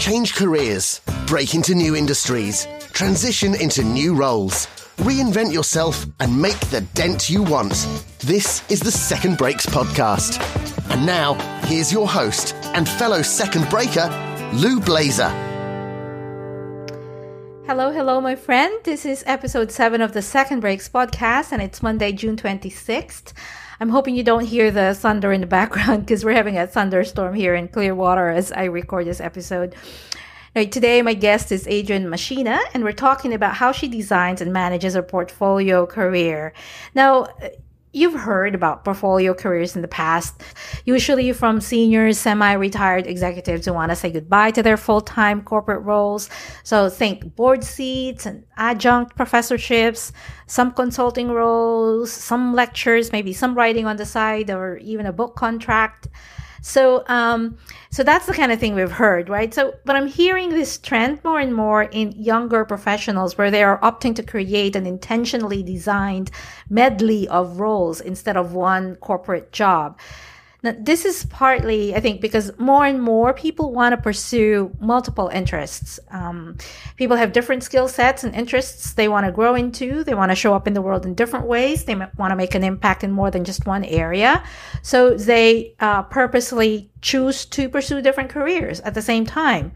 Change careers, break into new industries, transition into new roles, reinvent yourself, and make the dent you want. This is the Second Breaks podcast. And now, here's your host and fellow second breaker, Lou Blaser. Hello, hello, my friend. This is episode 7 of the Second Breaks podcast, and it's Monday, June 26th. I'm hoping you don't hear the thunder in the background because we're having a thunderstorm here in Clearwater as I record this episode. Now, today, my guest is Adrian Machina, and we're talking about how she designs and manages her portfolio career. Now, You've heard about portfolio careers in the past, usually from senior, semi-retired executives who want to say goodbye to their full-time corporate roles. So think board seats and adjunct professorships, some consulting roles, some lectures, maybe some writing on the side, or even a book contract. So, um, so that's the kind of thing we've heard, right? So, but I'm hearing this trend more and more in younger professionals where they are opting to create an intentionally designed medley of roles instead of one corporate job. Now, this is partly, I think, because more and more people want to pursue multiple interests. Um, people have different skill sets and interests they want to grow into. They want to show up in the world in different ways. They want to make an impact in more than just one area. So they uh, purposely choose to pursue different careers at the same time.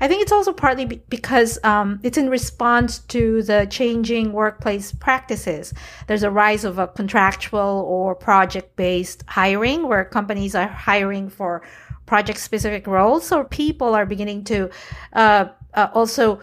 I think it's also partly because um, it's in response to the changing workplace practices. There's a rise of a contractual or project based hiring where companies are hiring for project specific roles. So people are beginning to uh, uh, also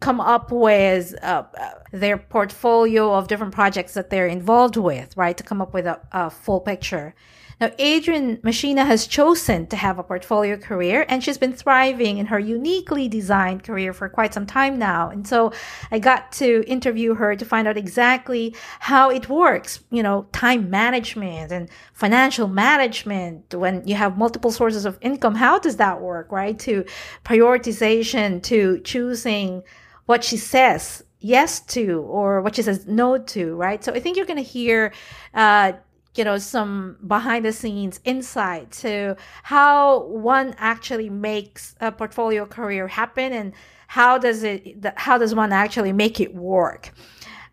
come up with uh, their portfolio of different projects that they're involved with, right? To come up with a, a full picture. Now, Adrian Machina has chosen to have a portfolio career and she's been thriving in her uniquely designed career for quite some time now. And so I got to interview her to find out exactly how it works, you know, time management and financial management when you have multiple sources of income. How does that work, right? To prioritization, to choosing what she says yes to or what she says no to, right? So I think you're going to hear, uh, you know some behind the scenes insight to how one actually makes a portfolio career happen and how does it how does one actually make it work?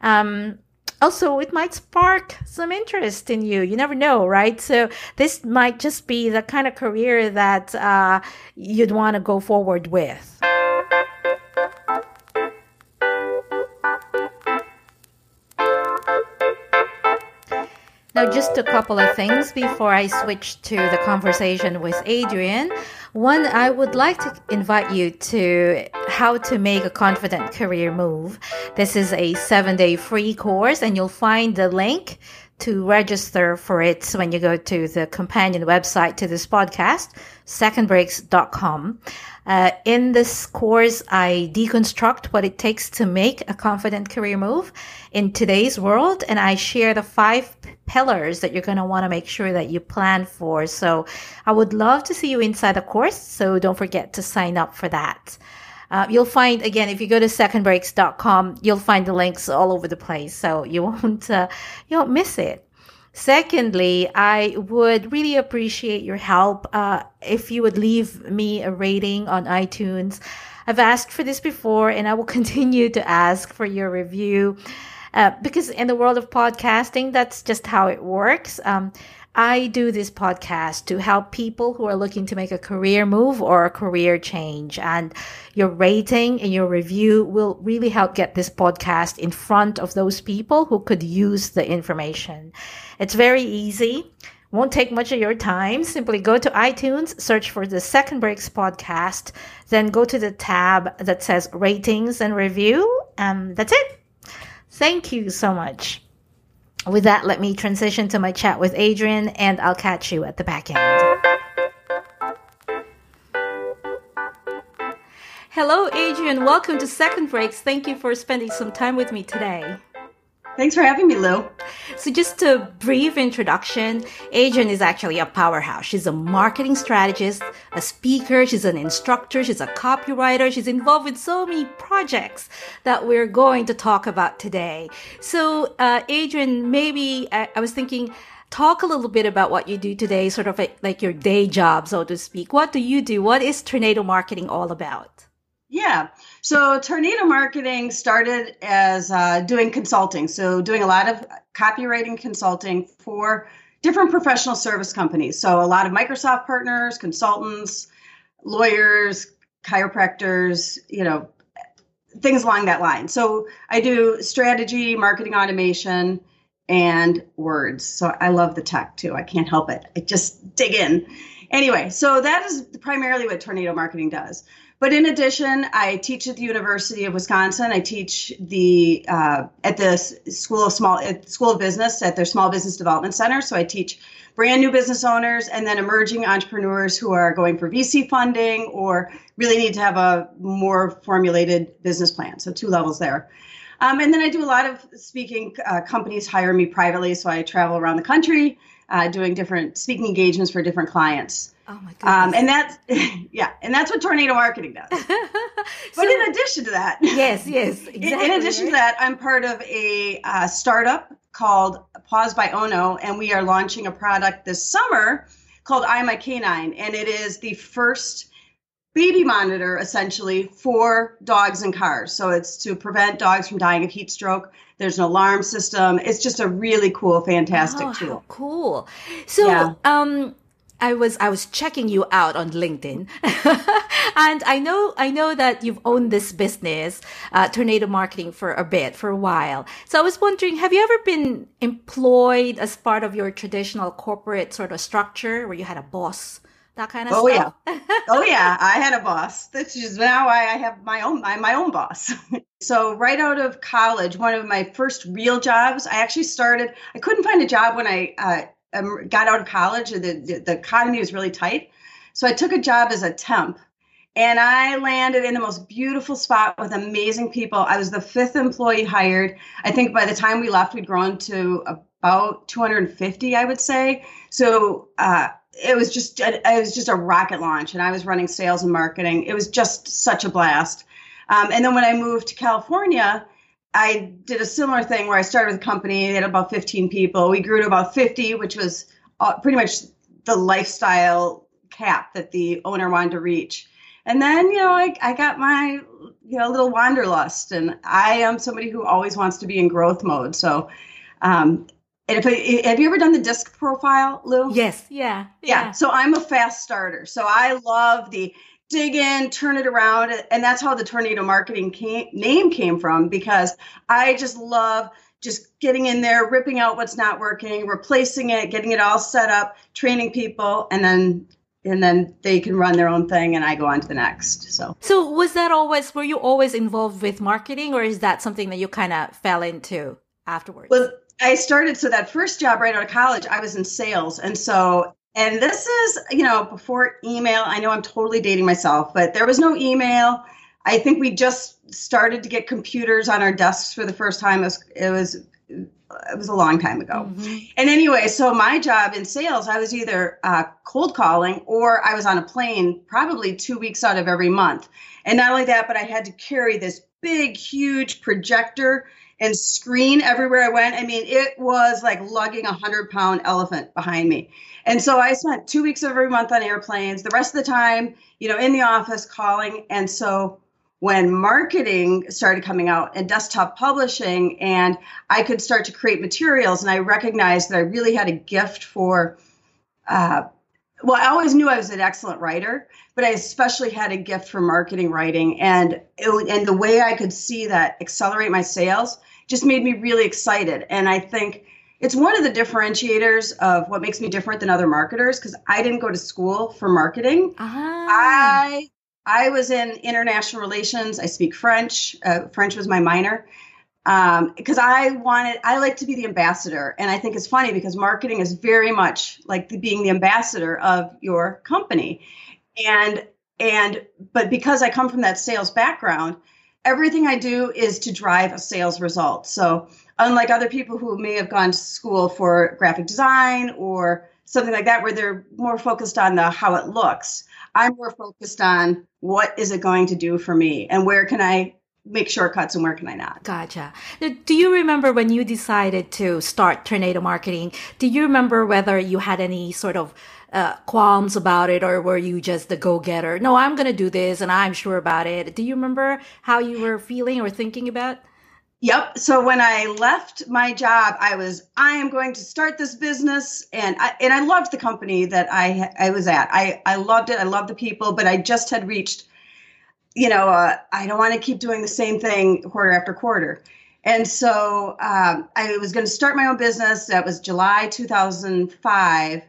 Um, also it might spark some interest in you. You never know right? So this might just be the kind of career that uh, you'd want to go forward with Now, just a couple of things before I switch to the conversation with Adrian. One, I would like to invite you to how to make a confident career move. This is a seven day free course and you'll find the link to register for it when you go to the companion website to this podcast, secondbreaks.com. Uh, in this course, I deconstruct what it takes to make a confident career move in today's world, and I share the five pillars that you're going to want to make sure that you plan for. So I would love to see you inside the course, so don't forget to sign up for that. Uh, you'll find again if you go to secondbreaks.com, you'll find the links all over the place, so you won't uh, you won't miss it. Secondly, I would really appreciate your help uh, if you would leave me a rating on iTunes. I've asked for this before, and I will continue to ask for your review. Uh, because in the world of podcasting, that's just how it works. Um, I do this podcast to help people who are looking to make a career move or a career change. And your rating and your review will really help get this podcast in front of those people who could use the information. It's very easy. Won't take much of your time. Simply go to iTunes, search for the Second Breaks podcast, then go to the tab that says ratings and review. And that's it. Thank you so much. With that, let me transition to my chat with Adrian, and I'll catch you at the back end. Hello, Adrian. Welcome to Second Breaks. Thank you for spending some time with me today. Thanks for having me, Lou. So, just a brief introduction Adrian is actually a powerhouse. She's a marketing strategist, a speaker, she's an instructor, she's a copywriter, she's involved with so many projects that we're going to talk about today. So, uh, Adrienne, maybe I, I was thinking, talk a little bit about what you do today, sort of like your day job, so to speak. What do you do? What is Tornado Marketing all about? Yeah. So Tornado Marketing started as uh, doing consulting. So doing a lot of copywriting consulting for different professional service companies. So a lot of Microsoft partners, consultants, lawyers, chiropractors, you know, things along that line. So I do strategy, marketing automation, and words. So I love the tech too. I can't help it. I just dig in. Anyway, so that is primarily what Tornado Marketing does. But in addition, I teach at the University of Wisconsin. I teach the uh, at the School of Small School of Business at their Small Business Development Center. So I teach brand new business owners and then emerging entrepreneurs who are going for VC funding or really need to have a more formulated business plan. So two levels there. Um, and then I do a lot of speaking. Uh, companies hire me privately, so I travel around the country uh, doing different speaking engagements for different clients. Oh my goodness. Um, and that's yeah, and that's what tornado marketing does. but in addition to that, yes, yes, exactly, in, in, addition to that, I'm part of a uh, startup called Paws by Ono, and we are launching a product this summer called I My Canine, and it is the first baby monitor essentially for dogs and cars. So it's to prevent dogs from dying of heat stroke. There's an alarm system. It's just a really cool, fantastic oh, tool. cool. So, yeah. um, I was I was checking you out on LinkedIn, and I know I know that you've owned this business, uh, Tornado Marketing, for a bit, for a while. So I was wondering, have you ever been employed as part of your traditional corporate sort of structure, where you had a boss, that kind of oh, stuff? yeah, oh yeah, I had a boss. This is now I have my own my, my own boss. so right out of college, one of my first real jobs, I actually started. I couldn't find a job when I. Uh, um, got out of college, the, the, the economy was really tight. So I took a job as a temp and I landed in the most beautiful spot with amazing people. I was the fifth employee hired. I think by the time we left, we'd grown to about 250, I would say. So uh, it was just it was just a rocket launch, and I was running sales and marketing. It was just such a blast. Um, and then when I moved to California, I did a similar thing where I started with a company, they had about 15 people. We grew to about 50, which was uh, pretty much the lifestyle cap that the owner wanted to reach. And then, you know, I, I got my, you know, little wanderlust. And I am somebody who always wants to be in growth mode. So, um, and if I, have you ever done the disc profile, Lou? Yes. Yeah, yeah. Yeah. So I'm a fast starter. So I love the dig in, turn it around. And that's how the tornado marketing came, name came from because I just love just getting in there, ripping out what's not working, replacing it, getting it all set up, training people, and then and then they can run their own thing and I go on to the next. So So was that always were you always involved with marketing or is that something that you kind of fell into afterwards? Well, I started so that first job right out of college, I was in sales. And so and this is, you know, before email. I know I'm totally dating myself, but there was no email. I think we just started to get computers on our desks for the first time. It was it was, it was a long time ago. Mm-hmm. And anyway, so my job in sales, I was either uh, cold calling or I was on a plane probably two weeks out of every month. And not only that, but I had to carry this big, huge projector and screen everywhere I went. I mean, it was like lugging a hundred pound elephant behind me. And so I spent two weeks of every month on airplanes, the rest of the time, you know, in the office calling. And so when marketing started coming out and desktop publishing, and I could start to create materials, and I recognized that I really had a gift for, uh, well, I always knew I was an excellent writer, but I especially had a gift for marketing writing, and it, and the way I could see that accelerate my sales just made me really excited. And I think it's one of the differentiators of what makes me different than other marketers because I didn't go to school for marketing. Ah. I I was in international relations. I speak French. Uh, French was my minor because um, I wanted. I like to be the ambassador, and I think it's funny because marketing is very much like the, being the ambassador of your company, and and but because I come from that sales background everything I do is to drive a sales result. So, unlike other people who may have gone to school for graphic design or something like that, where they're more focused on the how it looks, I'm more focused on what is it going to do for me and where can I make shortcuts and where can I not? Gotcha. Do you remember when you decided to start Tornado Marketing? Do you remember whether you had any sort of uh, qualms about it or were you just the go-getter? No, I'm going to do this and I'm sure about it. Do you remember how you were feeling or thinking about? Yep. So when I left my job, I was I am going to start this business, and I and I loved the company that I I was at. I I loved it. I loved the people, but I just had reached, you know, uh, I don't want to keep doing the same thing quarter after quarter. And so um, I was going to start my own business. That was July 2005,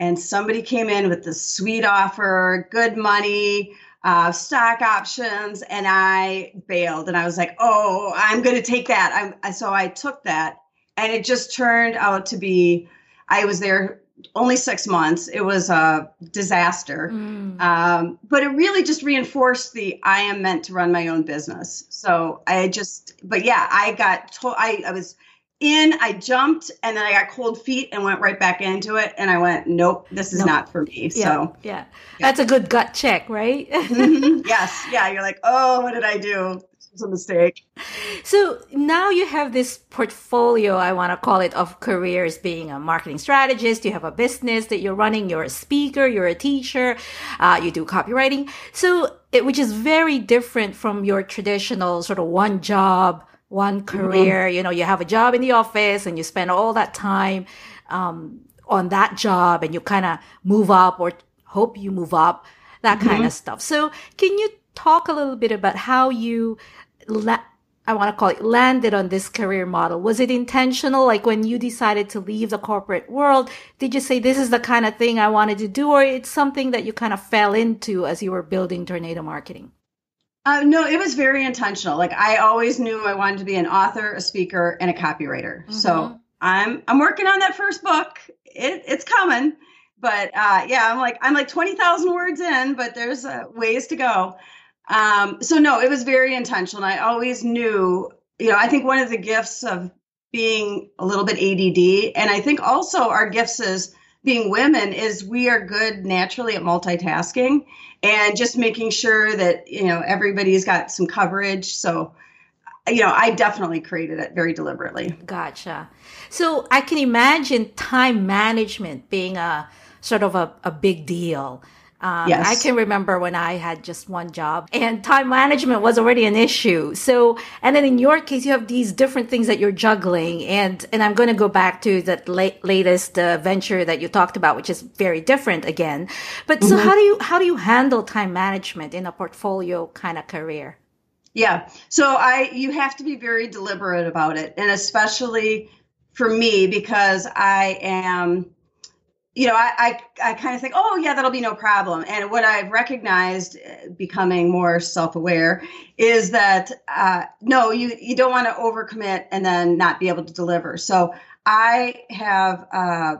and somebody came in with this sweet offer, good money uh, stock options, and I bailed. And I was like, "Oh, I'm going to take that." I'm, so I took that, and it just turned out to be. I was there only six months. It was a disaster, mm. um, but it really just reinforced the I am meant to run my own business. So I just, but yeah, I got. told, I I was in, I jumped, and then I got cold feet and went right back into it. And I went, nope, this is nope. not for me. Yeah, so yeah. yeah. that's a good gut check, right? mm-hmm. Yes, yeah. You're like, oh, what did I do? It's a mistake. So now you have this portfolio, I want to call it, of careers being a marketing strategist. You have a business that you're running. You're a speaker. You're a teacher. Uh, you do copywriting. So, it, which is very different from your traditional sort of one job one mm-hmm. career. Mm-hmm. You know, you have a job in the office and you spend all that time um, on that job and you kind of move up or hope you move up, that mm-hmm. kind of stuff. So, can you talk a little bit about how you, la- I want to call it, landed on this career model? Was it intentional? Like when you decided to leave the corporate world, did you say, this is the kind of thing I wanted to do? Or it's something that you kind of fell into as you were building Tornado Marketing? Uh, no, it was very intentional. Like I always knew I wanted to be an author, a speaker, and a copywriter. Mm-hmm. So I'm I'm working on that first book. It, it's coming, but uh, yeah, I'm like I'm like twenty thousand words in, but there's uh, ways to go. Um, so no, it was very intentional. I always knew. You know, I think one of the gifts of being a little bit ADD, and I think also our gifts as being women is we are good naturally at multitasking and just making sure that you know everybody's got some coverage so you know i definitely created it very deliberately gotcha so i can imagine time management being a sort of a, a big deal um, yes. I can remember when I had just one job and time management was already an issue. So, and then in your case, you have these different things that you're juggling. And, and I'm going to go back to that late, latest uh, venture that you talked about, which is very different again. But mm-hmm. so how do you, how do you handle time management in a portfolio kind of career? Yeah. So I, you have to be very deliberate about it. And especially for me, because I am, you know, I, I, I kind of think, oh yeah, that'll be no problem. And what I've recognized, uh, becoming more self-aware, is that uh, no, you you don't want to overcommit and then not be able to deliver. So I have, uh,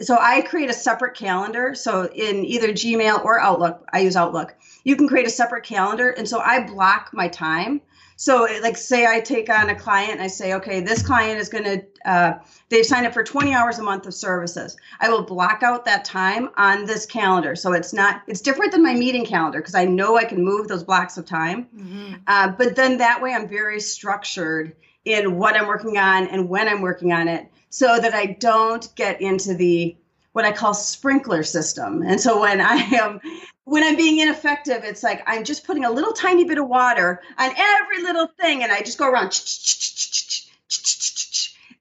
so I create a separate calendar. So in either Gmail or Outlook, I use Outlook. You can create a separate calendar, and so I block my time so, like, say I take on a client and I say, okay, this client is going to, uh, they've signed up for 20 hours a month of services. I will block out that time on this calendar. So it's not, it's different than my meeting calendar because I know I can move those blocks of time. Mm-hmm. Uh, but then that way I'm very structured in what I'm working on and when I'm working on it so that I don't get into the, what I call sprinkler system. And so when I am when I'm being ineffective, it's like I'm just putting a little tiny bit of water on every little thing, and I just go around,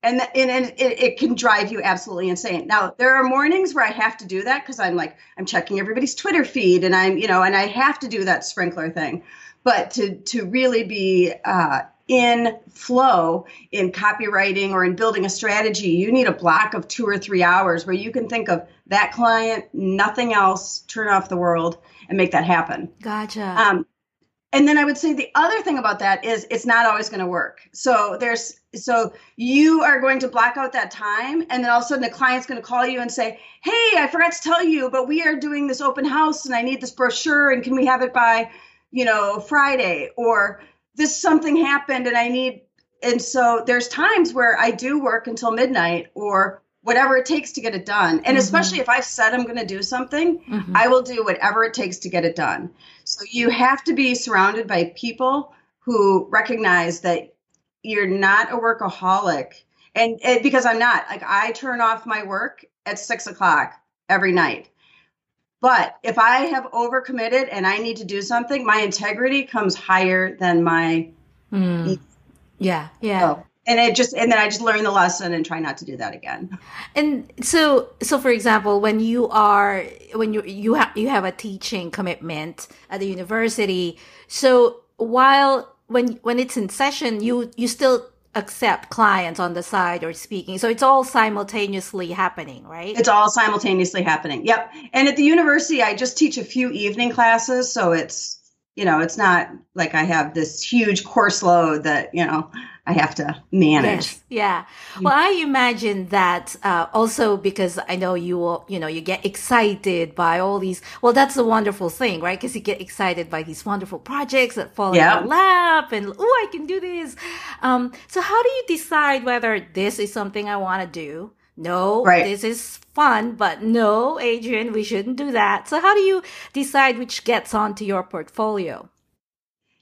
and and, it, it can drive you absolutely insane. Now there are mornings where I have to do that because I'm like I'm checking everybody's Twitter feed, and I'm you know, and I have to do that sprinkler thing. But to to really be uh, in flow in copywriting or in building a strategy, you need a block of two or three hours where you can think of that client, nothing else, turn off the world and make that happen. Gotcha. Um, and then I would say the other thing about that is it's not always going to work. So there's so you are going to block out that time and then all of a sudden the client's going to call you and say, "Hey, I forgot to tell you, but we are doing this open house and I need this brochure and can we have it by, you know, Friday?" Or this something happened and I need and so there's times where I do work until midnight or whatever it takes to get it done. And mm-hmm. especially if I've said I'm going to do something, mm-hmm. I will do whatever it takes to get it done. So you have to be surrounded by people who recognize that you're not a workaholic and, and because i'm not like i turn off my work at six o'clock every night but if i have overcommitted and i need to do something my integrity comes higher than my mm. yeah yeah. Oh and it just and then i just learn the lesson and try not to do that again. And so so for example when you are when you you have you have a teaching commitment at the university so while when when it's in session you you still accept clients on the side or speaking. So it's all simultaneously happening right? It's all simultaneously happening. Yep. And at the university i just teach a few evening classes so it's you know it's not like i have this huge course load that you know I have to manage. Yes, yeah. Well, I imagine that uh, also because I know you will, you know, you get excited by all these. Well, that's a wonderful thing, right? Because you get excited by these wonderful projects that fall in your lap, and oh, I can do this. Um, so, how do you decide whether this is something I want to do? No, right. this is fun, but no, Adrian, we shouldn't do that. So, how do you decide which gets onto your portfolio?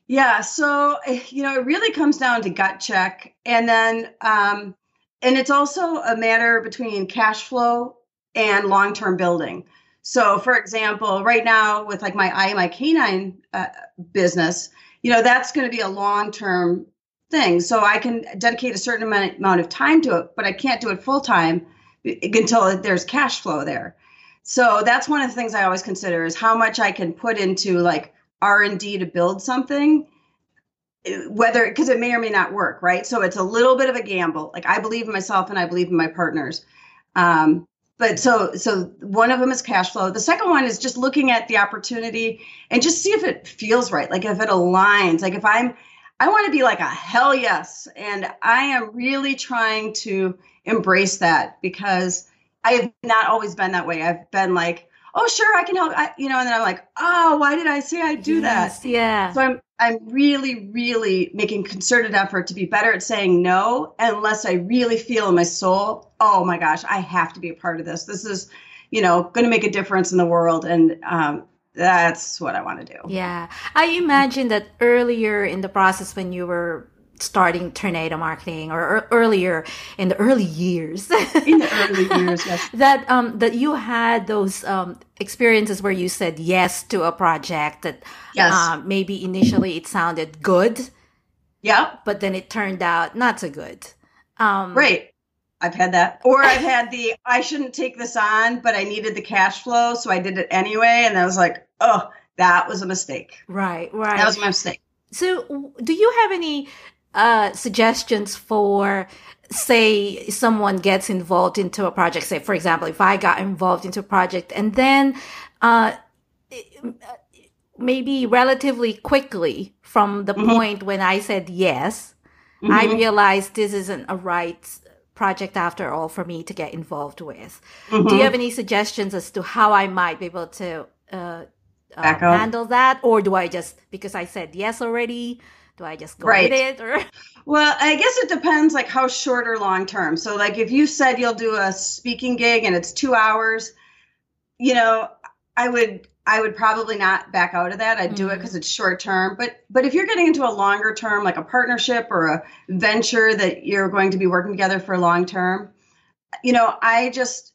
Yeah, so you know, it really comes down to gut check, and then um, and it's also a matter between cash flow and long term building. So, for example, right now with like my I my canine uh, business, you know, that's going to be a long term thing. So I can dedicate a certain amount of time to it, but I can't do it full time until there's cash flow there. So that's one of the things I always consider is how much I can put into like r&d to build something whether because it may or may not work right? So it's a little bit of a gamble. Like i believe in myself and i believe in my partners. Um, but so so one of them is cash flow. The second one is just looking at the opportunity and just see if it feels right like if it aligns. Like if i'm i want to be like a hell yes and i am really trying to embrace that because i have not always been that way. I've been like oh sure i can help I, you know and then i'm like oh why did i say i do yes, that yeah. So i'm i'm really really making concerted effort to be better at saying no unless i really feel in my soul oh my gosh i have to be a part of this. This is you know going to make a difference in the world and um, that's what i want to do. Yeah. I imagine that earlier in the process when you were starting tornado marketing or, or, earlier in the early years in the early years yes that um that you had those um experiences where you said yes to a project that yes. Uh, maybe initially it sounded good yeah but then it turned out not so good um right I've had that. Or I've had the I shouldn't take this on, but I needed the cash flow, so I did it anyway. And I was like, oh, that was a mistake. Right, right. That was my mistake. So, do you have any uh, suggestions for say someone gets involved into a project say for example if i got involved into a project and then uh, maybe relatively quickly from the mm-hmm. point when i said yes mm-hmm. i realized this isn't a right project after all for me to get involved with mm-hmm. do you have any suggestions as to how i might be able to uh, uh, handle that or do i just because i said yes already do I just go right. with it or? Well, I guess it depends like how short or long term. So like if you said you'll do a speaking gig and it's 2 hours, you know, I would I would probably not back out of that. I'd mm-hmm. do it because mm-hmm. it's short term. But but if you're getting into a longer term, like a partnership or a venture that you're going to be working together for long term, you know, I just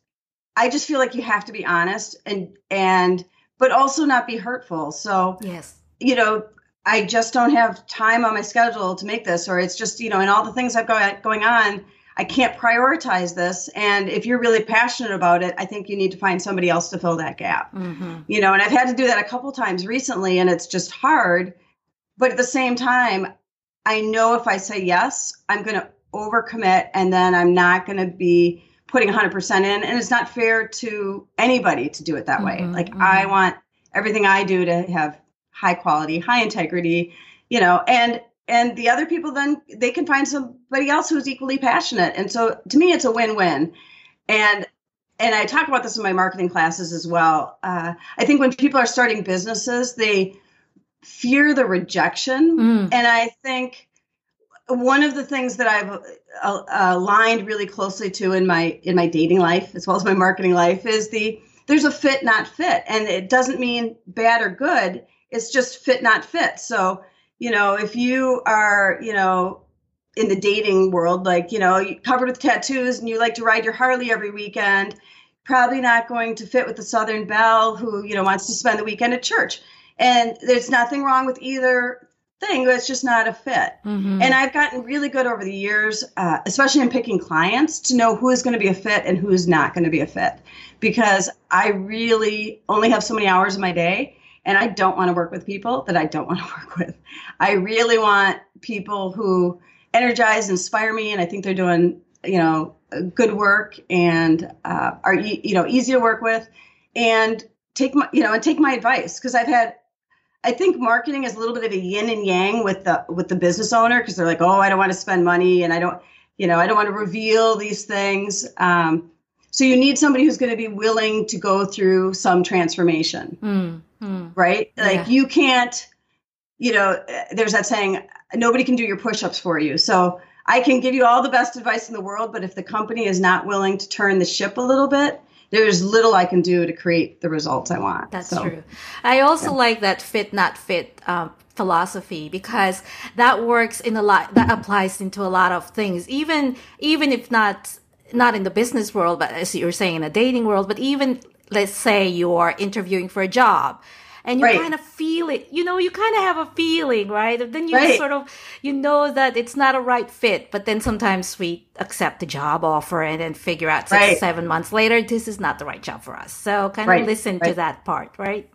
I just feel like you have to be honest and and but also not be hurtful. So yes, you know, I just don't have time on my schedule to make this, or it's just, you know, and all the things I've got going on, I can't prioritize this. And if you're really passionate about it, I think you need to find somebody else to fill that gap. Mm-hmm. You know, and I've had to do that a couple times recently, and it's just hard. But at the same time, I know if I say yes, I'm going to overcommit, and then I'm not going to be putting 100% in. And it's not fair to anybody to do it that mm-hmm. way. Like, mm-hmm. I want everything I do to have high quality, high integrity, you know, and and the other people then they can find somebody else who's equally passionate. And so to me, it's a win-win. And and I talk about this in my marketing classes as well. Uh, I think when people are starting businesses, they fear the rejection, mm. and I think one of the things that I've uh, aligned really closely to in my in my dating life as well as my marketing life is the there's a fit not fit and it doesn't mean bad or good it's just fit not fit so you know, if you are, you know, in the dating world, like, you know, covered with tattoos and you like to ride your Harley every weekend, probably not going to fit with the Southern Belle who, you know, wants to spend the weekend at church. And there's nothing wrong with either thing, it's just not a fit. Mm-hmm. And I've gotten really good over the years, uh, especially in picking clients, to know who is going to be a fit and who's not going to be a fit. Because I really only have so many hours in my day and I don't want to work with people that I don't want to work with. I really want people who energize, inspire me, and I think they're doing, you know, good work and uh, are you know easy to work with, and take my you know and take my advice because I've had. I think marketing is a little bit of a yin and yang with the with the business owner because they're like, oh, I don't want to spend money and I don't, you know, I don't want to reveal these things. Um, so you need somebody who's going to be willing to go through some transformation, mm, mm. right? Like yeah. you can't, you know, there's that saying, nobody can do your push-ups for you. So I can give you all the best advice in the world, but if the company is not willing to turn the ship a little bit, there's little I can do to create the results I want. That's so, true. I also yeah. like that fit not fit um, philosophy because that works in a lot. That applies into a lot of things, even even if not not in the business world, but as you're saying in a dating world. But even let's say you're interviewing for a job and you right. kind of feel it you know you kind of have a feeling right then you right. sort of you know that it's not a right fit but then sometimes we accept the job offer and then figure out six right. seven months later this is not the right job for us so kind of listen to that part right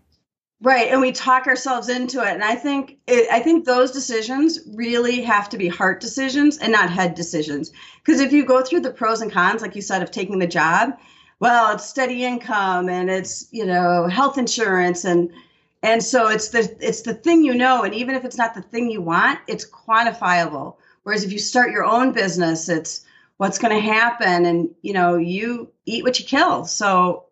right and we talk ourselves into it and i think it, i think those decisions really have to be heart decisions and not head decisions because if you go through the pros and cons like you said of taking the job well it's steady income and it's you know health insurance and and so it's the it's the thing you know, and even if it's not the thing you want, it's quantifiable. Whereas if you start your own business, it's what's going to happen, and you know you eat what you kill. So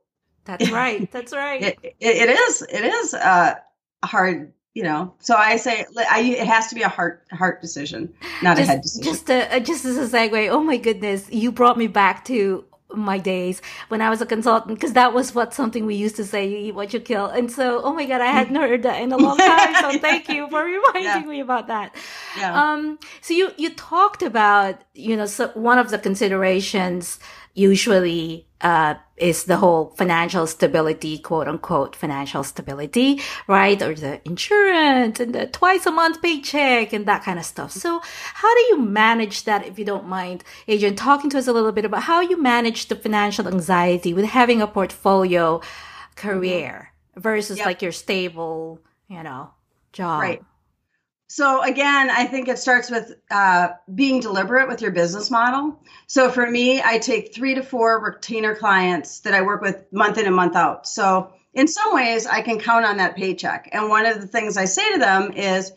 that's right. That's right. it, it, it is. It is uh, hard you know so i say I, it has to be a heart heart decision not just, a head decision just a, just as a segue oh my goodness you brought me back to my days when I was a consultant because that was what something we used to say you eat what you kill and so oh my god I hadn't heard that in a long time so thank you for reminding yeah. me about that yeah. um so you you talked about you know so one of the considerations usually uh, is the whole financial stability, quote unquote, financial stability, right? Or the insurance and the twice a month paycheck and that kind of stuff. So how do you manage that, if you don't mind, Adrian, talking to us a little bit about how you manage the financial anxiety with having a portfolio career versus yep. like your stable, you know, job? Right. So again, I think it starts with uh, being deliberate with your business model. So for me, I take three to four retainer clients that I work with month in and month out. So in some ways, I can count on that paycheck. And one of the things I say to them is,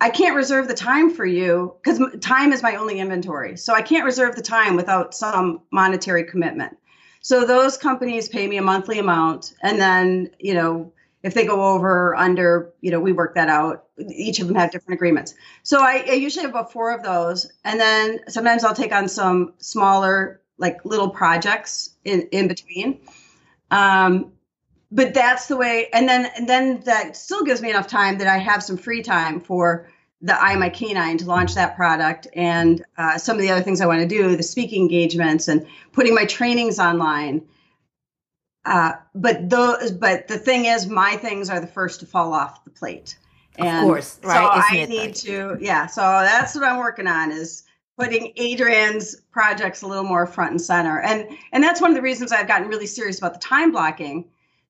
I can't reserve the time for you because time is my only inventory. So I can't reserve the time without some monetary commitment. So those companies pay me a monthly amount, and then you know if they go over under, you know, we work that out. Each of them have different agreements. So I, I, usually have about four of those. And then sometimes I'll take on some smaller, like little projects in, in between. Um, but that's the way. And then, and then that still gives me enough time that I have some free time for the I My Canine to launch that product and uh, some of the other things I want to do, the speaking engagements and putting my trainings online uh, but those, but the thing is, my things are the first to fall off the plate. And of course, right? So Isn't I need to, yeah. So that's what I'm working on is putting Adrian's projects a little more front and center, and and that's one of the reasons I've gotten really serious about the time blocking,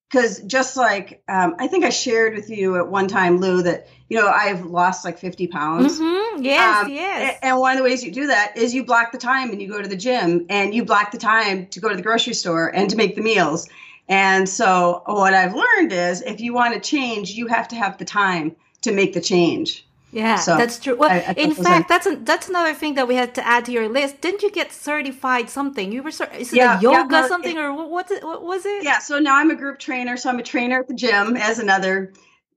because just like um, I think I shared with you at one time, Lou, that you know I've lost like 50 pounds. Mm-hmm. Yes, um, yes. And one of the ways you do that is you block the time and you go to the gym, and you block the time to go to the grocery store and to make the meals and so what I've learned is if you want to change, you have to have the time to make the change. Yeah, so that's true. Well, I, I in fact, that's a, that's another thing that we had to add to your list. Didn't you get certified something? You were is it yeah, yoga yeah, something it, or what, it, what was it? Yeah, so now I'm a group trainer. So I'm a trainer at the gym as another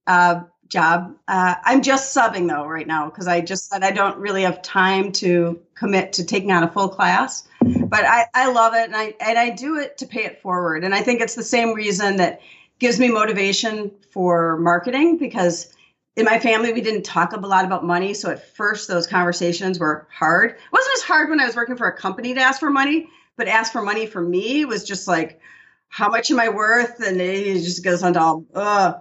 uh, job. Uh, I'm just subbing though right now because I just said I don't really have time to commit to taking on a full class but I, I love it and I and I do it to pay it forward. And I think it's the same reason that gives me motivation for marketing because in my family, we didn't talk a lot about money. So at first, those conversations were hard. It wasn't as hard when I was working for a company to ask for money, but ask for money for me was just like, how much am I worth? And it just goes on to all, ugh.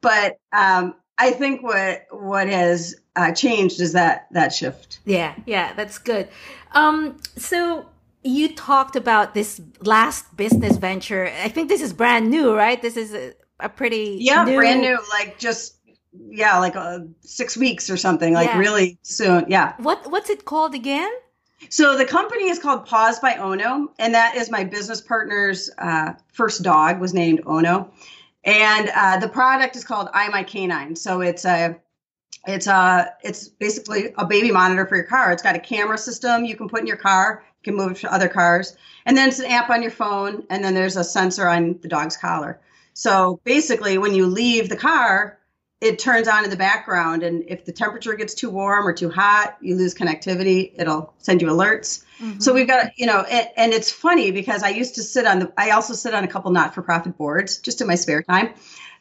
But um, I think what what has uh, changed is that that shift. Yeah, yeah, that's good. Um, so you talked about this last business venture. I think this is brand new, right? This is a, a pretty yeah, new... brand new. Like just yeah, like uh, six weeks or something. Like yeah. really soon. Yeah. What what's it called again? So the company is called Paws by Ono, and that is my business partner's uh, first dog was named Ono, and uh, the product is called I My Canine. So it's a it's a it's basically a baby monitor for your car. It's got a camera system you can put in your car. You can move it to other cars, and then it's an app on your phone, and then there's a sensor on the dog's collar. So basically, when you leave the car, it turns on in the background and if the temperature gets too warm or too hot you lose connectivity it'll send you alerts. Mm-hmm. so we've got you know and, and, it's funny because i used to sit on the i also sit on a couple not-for-profit boards just in my spare time.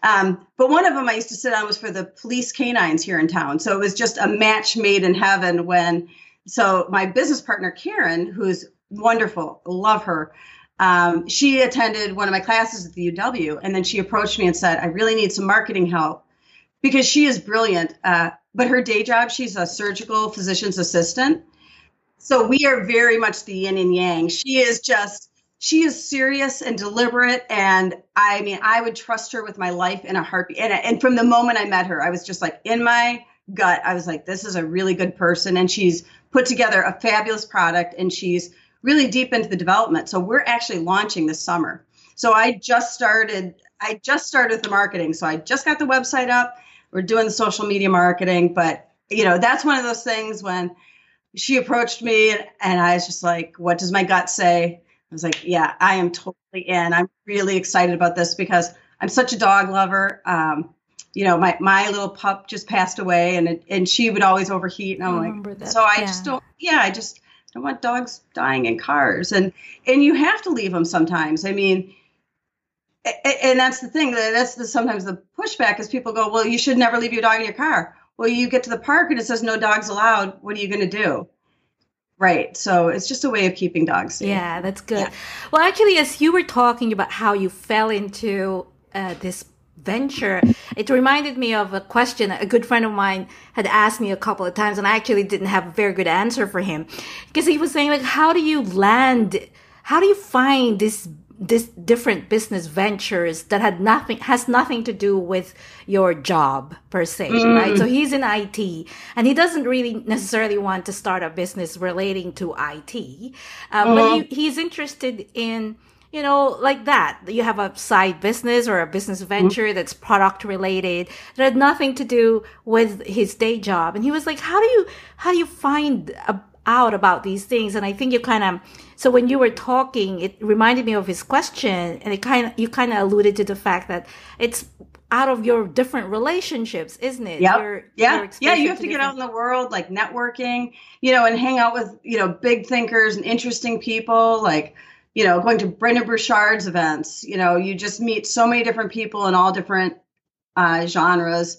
Um, but one of them i used to sit on was for the police canines here in town. So it was just a match made in heaven when so my business partner karen who's wonderful love her um, she attended one of my classes at the uw and then she approached me and said i really need some marketing help because she is brilliant. Uh, but her day job, she's a surgical physician's assistant. So we are very much the yin and yang. She is just, she is serious and deliberate. And I mean, I would trust her with my life in a heartbeat. And, and from the moment I met her, I was just like in my gut, I was like, this is a really good person. And she's put together a fabulous product and she's really deep into the development. So we're actually launching this summer. So I just started, I just started the marketing. So I just got the website up we're doing the social media marketing. But, you know, that's one of those things when she approached me and, and I was just like, what does my gut say? I was like, yeah, I am totally in. I'm really excited about this because I'm such a dog lover. Um, you know, my, my little pup just passed away and it, and she would always overheat. And I'm like, that. so I yeah. just don't, yeah, I just don't want dogs dying in cars. And, and you have to leave them sometimes. I mean, and that's the thing that's the, sometimes the pushback is people go well you should never leave your dog in your car. Well you get to the park and it says no dogs allowed. What are you going to do? Right so it's just a way of keeping dogs safe. yeah that's good. Yeah. well actually as you were talking about how you fell into uh, this venture it reminded me of a question a good friend of mine had asked me a couple of times and i actually didn't have a very good answer for him. Because he was saying like how do you land how do you find this this different business ventures that had nothing has nothing to do with your job per se mm. right so he's in IT and he doesn't really necessarily want to start a business relating to IT uh, mm. but he, mm-hmm. he's interested in you know like that you have a side business or a business mm-hmm. venture mm. that's product related that had nothing to do with his day job and he was like how do you how do you find a, out about these things. And i think you kind of so when you were talking it reminded me of his question and it kind of you kind of alluded to the fact that it's out of your different relationships isn't it? Yep. Your, yeah your yeah. You have to, to get out in the world like networking you know and hang out with you know big thinkers and interesting people like you know going to Brendon Burchard's events. You know you just meet so many different people in all different uh, genres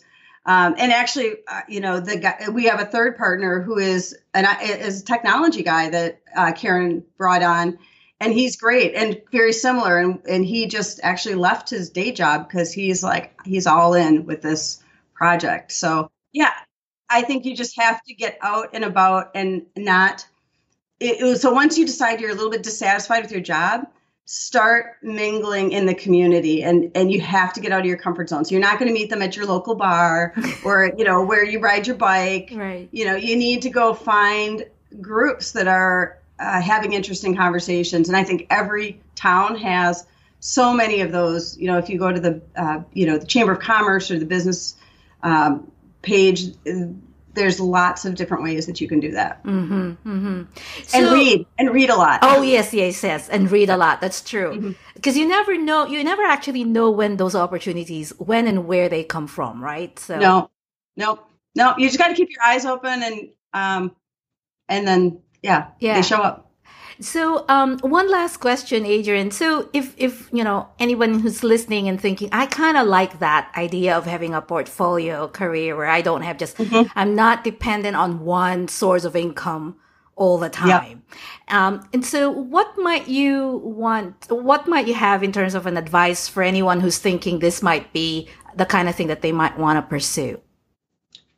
um, and actually, uh, you know, the guy, we have a third partner who is an is a technology guy that uh, Karen brought on, and he's great and very similar. And and he just actually left his day job because he's like he's all in with this project. So yeah, I think you just have to get out and about and not. It, it, so once you decide you're a little bit dissatisfied with your job, start mingling in the community and and you have to get out of your comfort zone. So you're not going to meet them at your local bar or you know where you ride your bike. Right. You know you need to go find groups that are uh, having interesting conversations. And i think every town has so many of those. You know if you go to the uh, you know the chamber of commerce or the business um, page there's lots of different ways that you can do that. Mm-hmm, mm-hmm. So, and read and read a lot. Oh yes, yes, yes, and read a lot. That's true. Because mm-hmm. you never know, you never actually know when those opportunities, when and where they come from, right? So no, no, no. You just got to keep your eyes open and um, and then yeah, yeah, they show up. So, um, one last question, Adrian. So, if if you know anyone who's listening and thinking, I kind of like that idea of having a portfolio career where I don't have just, mm-hmm. I'm not dependent on one source of income all the time. Yep. Um, and so, what might you want? What might you have in terms of an advice for anyone who's thinking this might be the kind of thing that they might want to pursue?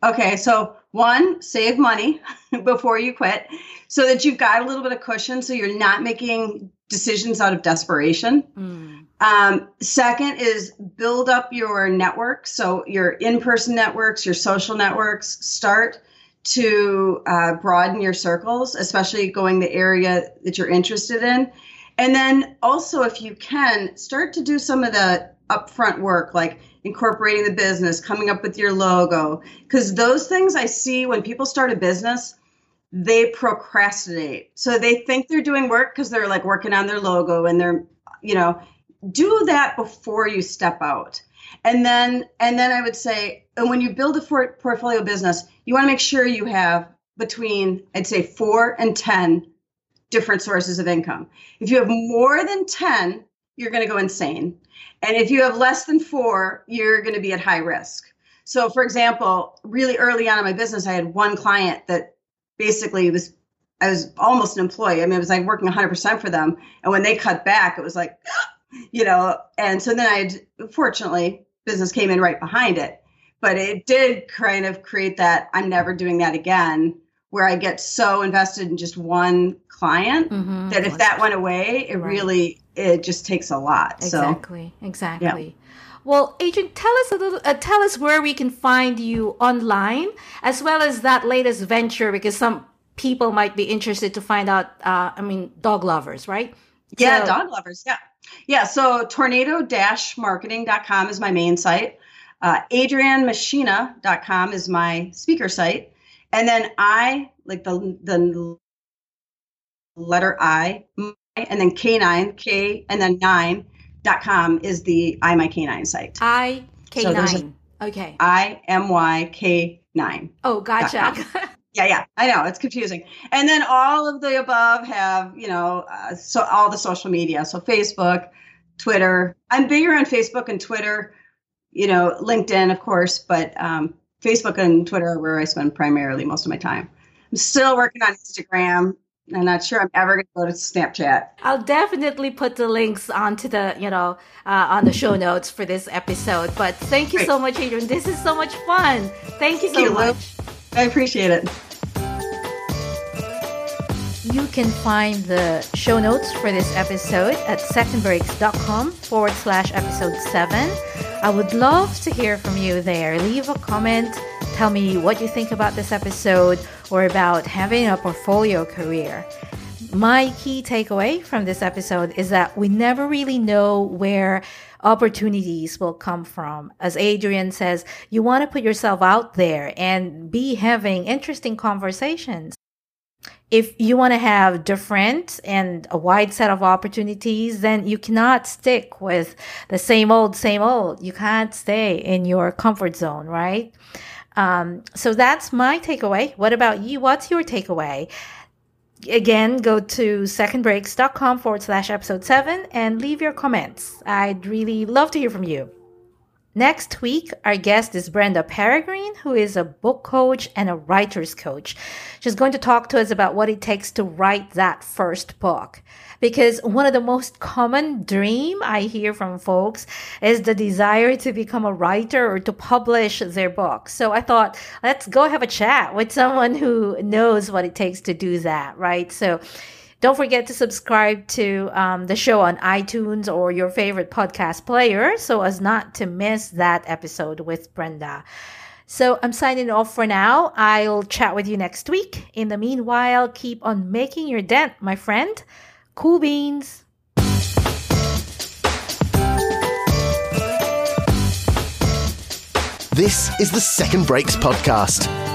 Okay, so one, save money before you quit so that you've got a little bit of cushion so you're not making decisions out of desperation. Mm. Um, second is build up your network. So your in person networks, your social networks, start to uh, broaden your circles, especially going the area that you're interested in. And then also, if you can, start to do some of the upfront work like incorporating the business, coming up with your logo. Because those things I see when people start a business, they procrastinate. So they think they're doing work because they're like working on their logo and they're, you know, do that before you step out. And then, and then I would say, and when you build a portfolio business, you want to make sure you have between, I'd say, four and 10 different sources of income. If you have more than 10, you're going to go insane. And if you have less than four, you're going to be at high risk. So, for example, really early on in my business, I had one client that basically was, I was almost an employee. I mean, it was like working 100% for them. And when they cut back, it was like, you know, and so then I fortunately, business came in right behind it. But it did kind of create that I'm never doing that again, where I get so invested in just one client mm-hmm. that if that went away, it right. really it just takes a lot. Exactly. So, exactly. Yeah. Well, Adrian, tell us a little. Uh, tell us where we can find you online, as well as that latest venture, because some people might be interested to find out. Uh, I mean, dog lovers, right? Yeah, so, dog lovers. Yeah, yeah. So tornado-marketing.com is my main site. Uh, AdrianMachina.com is my speaker site, and then I like the the letter I and then K9, K, and then 9 dot com is the I My K9 site. I K9. So okay. I M Y K 9. Oh, gotcha. yeah, yeah. I know it's confusing. And then all of the above have, you know, uh, so all the social media. So Facebook, Twitter. I'm bigger on Facebook and Twitter, you know, LinkedIn, of course, but um, Facebook and Twitter are where I spend primarily most of my time. I'm still working on Instagram I'm not sure I'm ever going to go to Snapchat. I'll definitely put the links onto the, you know, uh, on the show notes for this episode. But thank you Great. so much, Adrian. This is so much fun. Thank you so thank you, much. I appreciate it. You can find the show notes for this episode at secondbreaks.com forward slash episode 7. I would love to hear from you there. Leave a comment Tell me what you think about this episode or about having a portfolio career. My key takeaway from this episode is that we never really know where opportunities will come from. As Adrian says, you want to put yourself out there and be having interesting conversations. If you want to have different and a wide set of opportunities, then you cannot stick with the same old, same old. You can't stay in your comfort zone, right? Um, so that's my takeaway. What about you? What's your takeaway? Again, go to secondbreaks.com forward slash episode seven and leave your comments. I'd really love to hear from you. Next week, our guest is Brenda Peregrine, who is a book coach and a writer's coach. She's going to talk to us about what it takes to write that first book. Because one of the most common dream I hear from folks is the desire to become a writer or to publish their book. So I thought, let's go have a chat with someone who knows what it takes to do that, right? So don't forget to subscribe to um, the show on iTunes or your favorite podcast player so as not to miss that episode with Brenda. So I'm signing off for now. I'll chat with you next week. In the meanwhile, keep on making your dent, my friend. Cool beans. This is the Second Breaks podcast